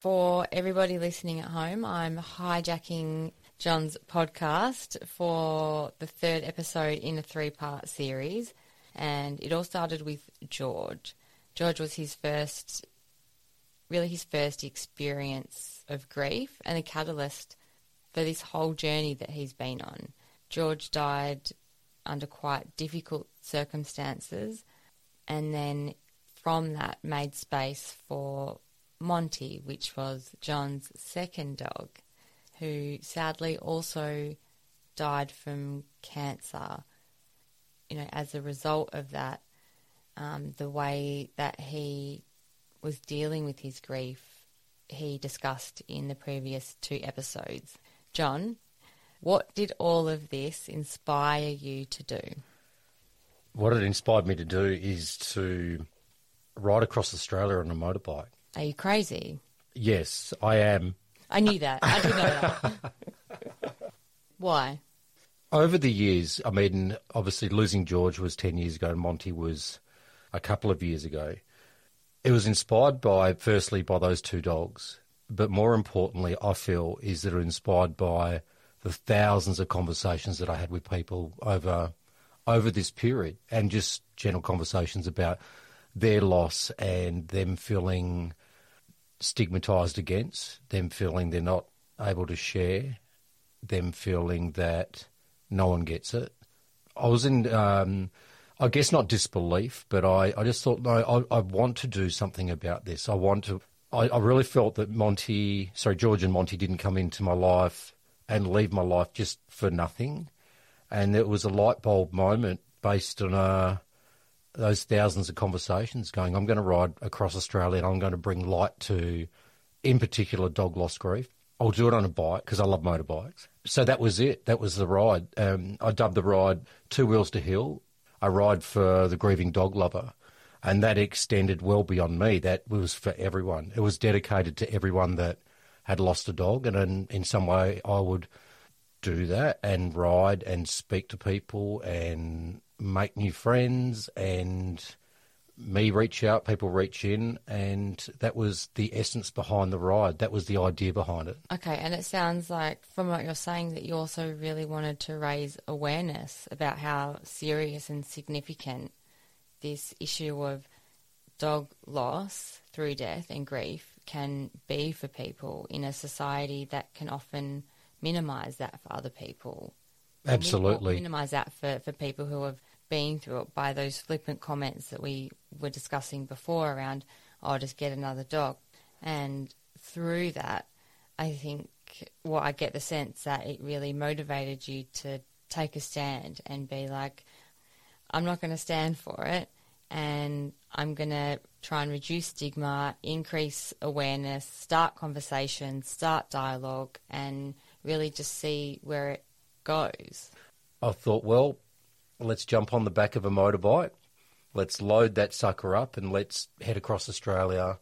For everybody listening at home, I'm hijacking John's podcast for the third episode in a three part series. And it all started with George. George was his first, really his first experience of grief and a catalyst for this whole journey that he's been on. George died under quite difficult circumstances and then from that made space for Monty, which was John's second dog, who sadly also died from cancer. You know, as a result of that, um, the way that he was dealing with his grief, he discussed in the previous two episodes. John, what did all of this inspire you to do? What it inspired me to do is to ride across Australia on a motorbike. Are you crazy? Yes, I am. I knew that. I did know that. Why? Over the years, I mean, obviously losing George was 10 years ago and Monty was a couple of years ago. It was inspired by, firstly, by those two dogs. But more importantly, I feel, is that it are inspired by the thousands of conversations that I had with people over over this period and just general conversations about their loss and them feeling stigmatized against, them feeling they're not able to share, them feeling that no one gets it. I was in, um, I guess not disbelief, but I, I just thought, no, I, I want to do something about this. I want to, I, I really felt that Monty, sorry, George and Monty didn't come into my life and leave my life just for nothing. And it was a light bulb moment based on uh, those thousands of conversations going, I'm going to ride across Australia and I'm going to bring light to, in particular, dog loss grief. I'll do it on a bike because I love motorbikes. So that was it. That was the ride. Um, I dubbed the ride Two Wheels to Heal, a ride for the grieving dog lover. And that extended well beyond me. That was for everyone. It was dedicated to everyone that had lost a dog. And in, in some way, I would do that and ride and speak to people and make new friends and me reach out, people reach in, and that was the essence behind the ride. That was the idea behind it. Okay, and it sounds like from what you're saying that you also really wanted to raise awareness about how serious and significant this issue of dog loss through death and grief can be for people in a society that can often minimise that for other people. Absolutely. Minimise that for, for people who have been through it by those flippant comments that we were discussing before around, oh, just get another dog. And through that, I think, well, I get the sense that it really motivated you to take a stand and be like, I'm not going to stand for it and I'm going to try and reduce stigma, increase awareness, start conversations, start dialogue, and really just see where it goes. I thought, well, let's jump on the back of a motorbike, let's load that sucker up, and let's head across Australia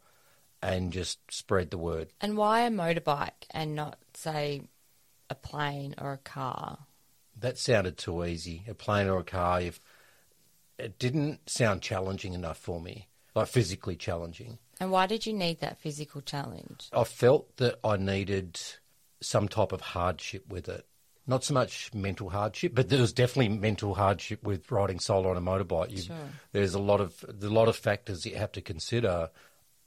and just spread the word. And why a motorbike and not, say, a plane or a car? That sounded too easy. A plane or a car, if it didn't sound challenging enough for me, like physically challenging. And why did you need that physical challenge? I felt that I needed some type of hardship with it. Not so much mental hardship, but there was definitely mental hardship with riding solo on a motorbike. You, Sure. There's a lot of a lot of factors you have to consider.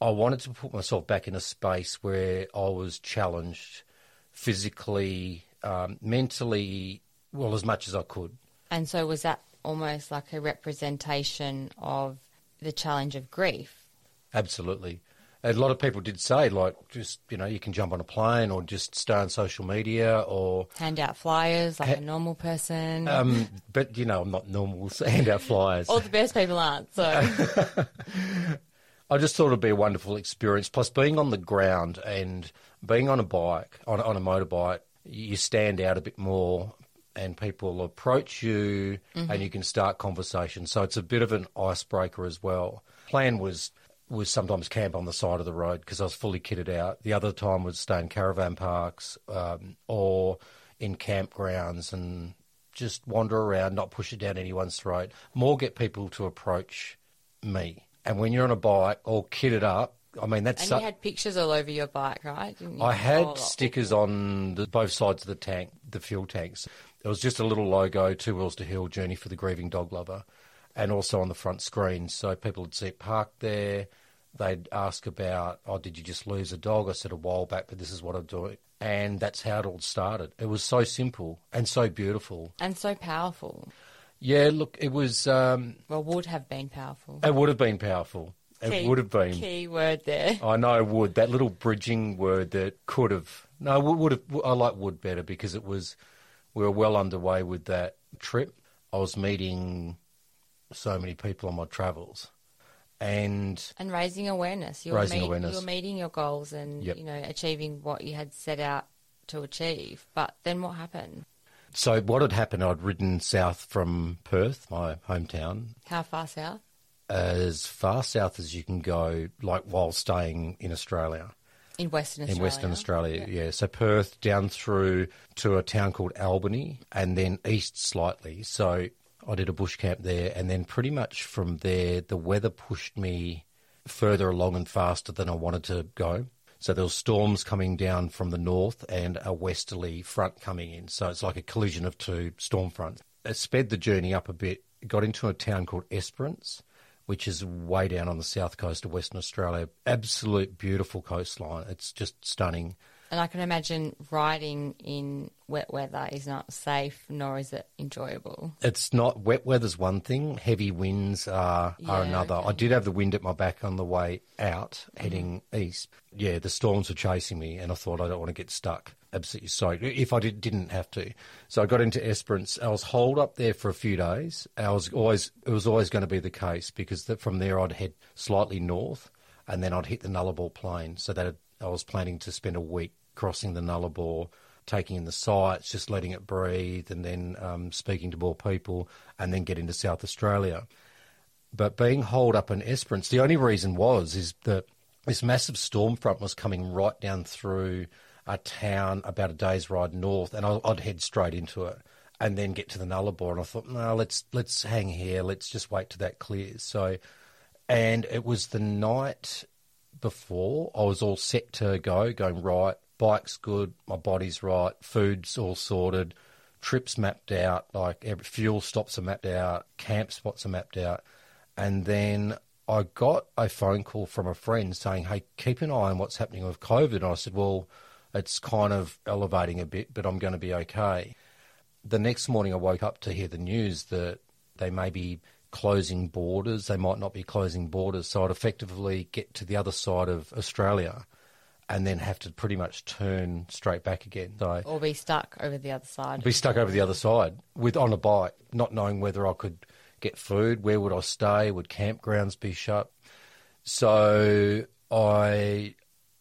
I wanted to put myself back in a space where I was challenged physically, um, mentally, well, as much as I could. And so was that almost like a representation of the challenge of grief? Absolutely. A lot of people did say, like, just, you know, you can jump on a plane or just stay on social media or. Hand out flyers like a normal person. Um, but, you know, I'm not normal, so hand out flyers. All the best people aren't, so. I just thought it'd be a wonderful experience. Plus, being on the ground and being on a bike, on, on a motorbike, you stand out a bit more and people approach you and you can start conversations. So it's a bit of an icebreaker as well. Plan was was sometimes camp on the side of the road because I was fully kitted out. The other time was stay in caravan parks um, or in campgrounds and just wander around, not push it down anyone's throat. More get people to approach me. And when you're on a bike all kitted up, I mean, that's And su- you had pictures all over your bike, right? Didn't you? I Oh, had like- stickers on the, both sides of the tank, the fuel tanks. It was just a little logo, Two Wheels to Heal, Journey for the Grieving Dog Lover, and also on the front screen. So people would see it parked there. They'd ask about, oh, did you just lose a dog? I said a while back, but this is what I'm doing. And that's how it all started. It was so simple and so beautiful. And so powerful. Yeah, look, it was, um, Well, would have been powerful. it would have been powerful. It would have been. Key word there. I know would that little bridging word that could have no would have I like would better because it was we were well underway with that trip. I was meeting so many people on my travels, and And raising awareness. You were, Raising meet- awareness. you were meeting your goals and, Yep. you know, achieving what you had set out to achieve. But then what happened? so what had happened? I'd ridden south from Perth, my hometown, How far south? as far south as you can go, like while staying in Australia. In Western Australia. in Western Australia. Yeah. so Perth down through to a town called Albany, and then east slightly. So I did a bush camp there, and then pretty much from there, the weather pushed me further along and faster than I wanted to go. So there was storms coming down from the north and a westerly front coming in. So it's like a collision of two storm fronts. It sped the journey up a bit. Got into a town called Esperance, which is way down on the south coast of Western Australia. Absolute beautiful coastline. It's just stunning. And I can imagine riding in wet weather is not safe, nor is it enjoyable. It's not wet weather's one thing. Heavy winds are, are Yeah, another. okay. I did have the wind at my back on the way out, heading east. Yeah, the storms were chasing me, and I thought I don't want to get stuck. Absolutely soaked. If I did, didn't have to, so I got into Esperance. I was holed up there for a few days. I was always it was always going to be the case because that from there I'd head slightly north, and then I'd hit the Nullarbor Plain. So that I was planning to spend a week crossing the Nullarbor taking in the sights, just letting it breathe, and then um, speaking to more people, and then get into South Australia. But being holed up in Esperance, the only reason was is that this massive storm front was coming right down through a town about a day's ride north, and I'd head straight into it, and then get to the Nullarbor. And I thought, no, let's let's hang here. Let's just wait till that clears. So, and it was the night before I was all set to go, going right. Bike's good, my body's right, food's all sorted, trips mapped out, like every fuel stops are mapped out, camp spots are mapped out, and then I got a phone call from a friend saying, "Hey, keep an eye on what's happening with COVID." And I said, "Well, it's kind of elevating a bit, but I'm going to be okay." The next morning, I woke up to hear the news that they may be closing borders. They might not be closing borders, so I'd effectively get to the other side of Australia and then have to pretty much turn straight back again. So Or be stuck over the other side. be stuck over the other side with on a bike, not knowing whether I could get food, where would I stay, would campgrounds be shut. So I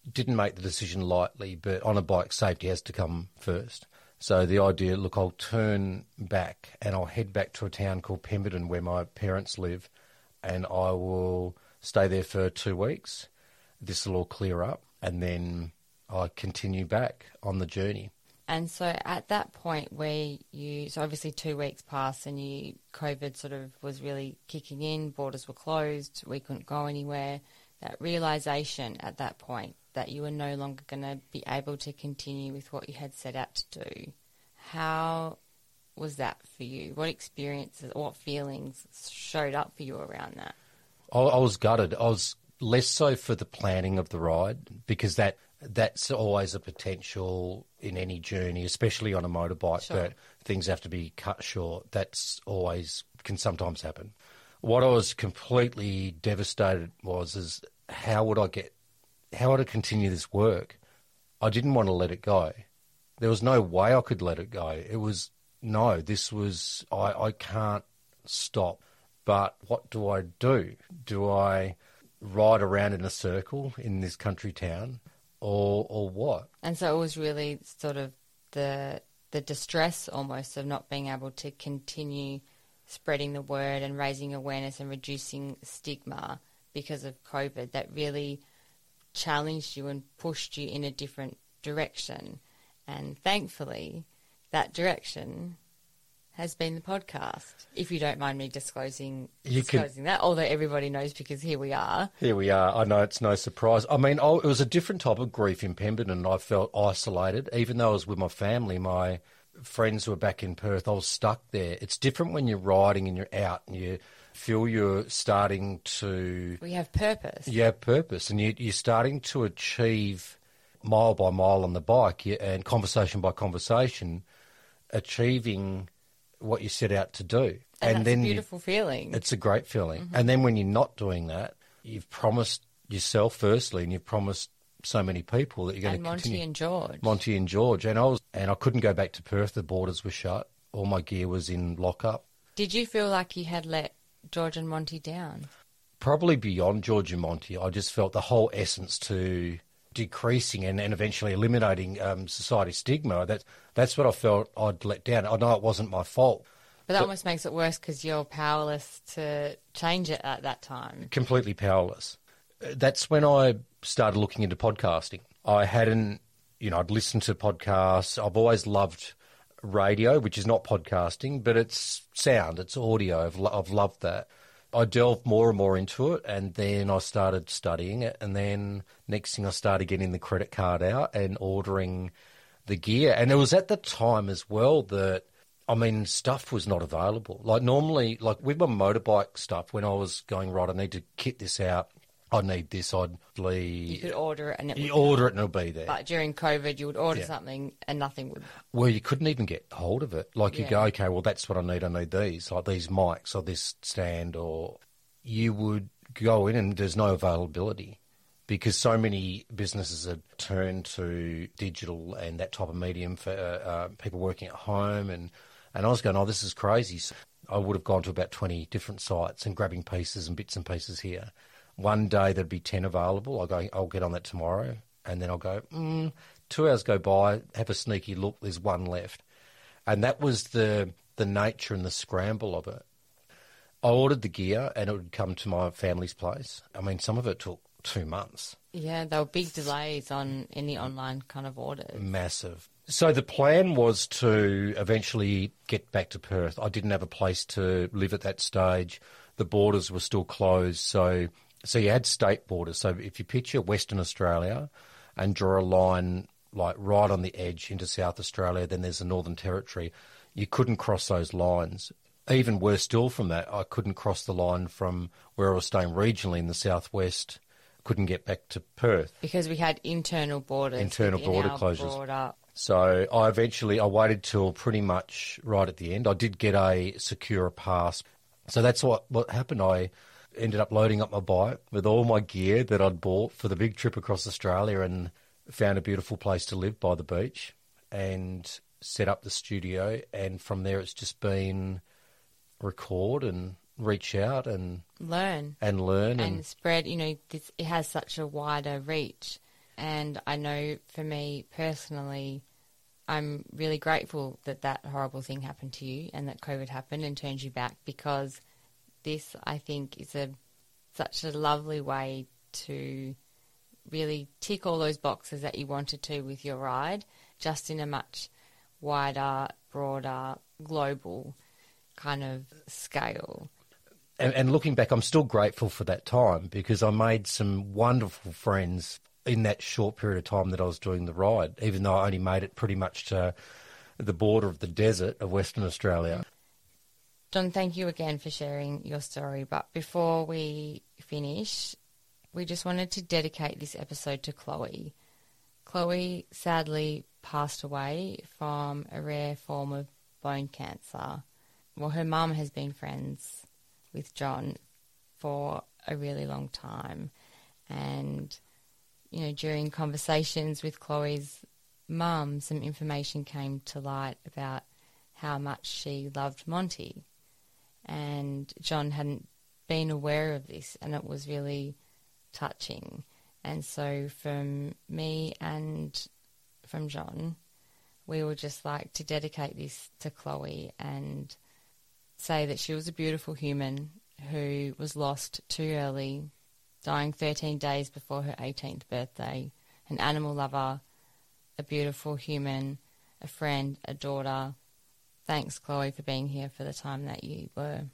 didn't make the decision lightly, but on a bike, safety has to come first. So the idea, look, I'll turn back and I'll head back to a town called Pemberton where my parents live, and I will stay there for two weeks. This will all clear up, and then I continue back on the journey. And so at that point where you, so obviously two weeks passed and you, COVID sort of was really kicking in, borders were closed, we couldn't go anywhere. That realization at that point that you were no longer going to be able to continue with what you had set out to do. How was that for you? What experiences, what feelings showed up for you around that? I, I was gutted. I was less so for the planning of the ride because that that's always a potential in any journey, especially on a motorbike. Sure. That things have to be cut short. That's always can sometimes happen. What I was completely devastated was is how would I get how would I continue this work? I didn't want to let it go. There was no way I could let it go. It was no, this was I, I can't stop. But what do I do? Do I ride around in a circle in this country town or or what? And so it was really sort of the the distress almost of not being able to continue spreading the word and raising awareness and reducing stigma because of COVID that really challenged you and pushed you in a different direction. And thankfully, that direction has been the podcast. If you don't mind me disclosing You disclosing that, although everybody knows because here we are. Here we are. I know it's no surprise. I mean, I, it was a different type of grief in Pemberton. I felt isolated, even though I was with my family. My friends were back in Perth. I was stuck there. It's different when you're riding and you're out and you feel you're starting to We have purpose. you have purpose and you, you're starting to achieve mile by mile on the bike and conversation by conversation, achieving what you set out to do. and, that's then a you- beautiful feeling. it's a great feeling. Mm-hmm. And then when you're not doing that, you've promised yourself firstly, and you've promised so many people that you're going and to Monty continue. Monty and George. Monty and George, and I was, and I couldn't go back to Perth. The borders were shut. All my gear was in lockup. Did you feel like you had let George and Monty down? Probably beyond George and Monty, I just felt the whole essence to decreasing and, and eventually eliminating um, society stigma. That that's what I felt I'd let down. I know it wasn't my fault. But that almost makes it worse because you're powerless to change it at that time. completely powerless. Uh, That's when I started looking into podcasting. I hadn't, you know, I'd listened to podcasts. I've always loved radio, which is not podcasting, but it's sound, it's audio. I've, I've loved that. I delved more and more into it, and then I started studying it. And then next thing, I started getting the credit card out and ordering the gear. And it was at the time as well that I mean, stuff was not available. Like normally, like with my motorbike stuff, when I was going right, I need to kit this out. I need this. I'd You could order it and it would You order it and it'll be there. But during COVID, you would order Yeah. something and nothing would. Well, you couldn't even get hold of it. Like you Yeah. go, okay, well, that's what I need. I need these, like these mics or this stand, or you would go in and there's no availability because so many businesses have turned to digital and that type of medium for uh, uh, people working at home. And, and I was going, oh, this is crazy. So I would have gone to about 20 different sites and grabbing pieces and bits and pieces here. One day there'd be 10 available. I'll go, I'll get on that tomorrow. And then I'll go, mm, two hours go by, have a sneaky look, there's one left. And that was the, the nature and the scramble of it. I ordered the gear and it would come to my family's place. I mean, some of it took two months. Yeah, there were big delays on any online kind of orders. Massive. So the plan was to eventually get back to Perth. I didn't have a place to live at that stage. The borders were still closed. So, so you had state borders. So if you picture Western Australia and draw a line like right on the edge into South Australia, then there's the Northern Territory. You couldn't cross those lines. Even worse still from that, I couldn't cross the line from where I was staying regionally in the southwest. Couldn't get back to Perth. Because we had internal borders. Internal border closures. Border. So I eventually I waited till pretty much right at the end. I did get a secure pass. So that's what what happened. I ended up loading up my bike with all my gear that I'd bought for the big trip across Australia and found a beautiful place to live by the beach and set up the studio and from there it's just been record and reach out and Learn. and learn and and spread. You know, this, it has such a wider reach. And I know for me personally, I'm really grateful that that horrible thing happened to you and that COVID happened and turned you back because this, I think, is a such a lovely way to really tick all those boxes that you wanted to with your ride, just in a much wider, broader, global kind of scale. and, and looking back, I'm still grateful for that time because I made some wonderful friends in that short period of time that I was doing the ride, even though I only made it pretty much to the border of the desert of Western Australia. John, thank you again for sharing your story. But before we finish, we just wanted to dedicate this episode to Chloe. Chloe sadly passed away from a rare form of bone cancer. Well, her mum has been friends with John for a really long time. And, you know, during conversations with Chloe's mum, some information came to light about how much she loved Monty. And John hadn't been aware of this, and it was really touching. And so, from me and from John, we would just like to dedicate this to Chloe and say that she was a beautiful human who was lost too early, dying 13 days before her 18th birthday, an animal lover, a beautiful human, a friend, a daughter, thanks, Chloe, for being here for the time that you were.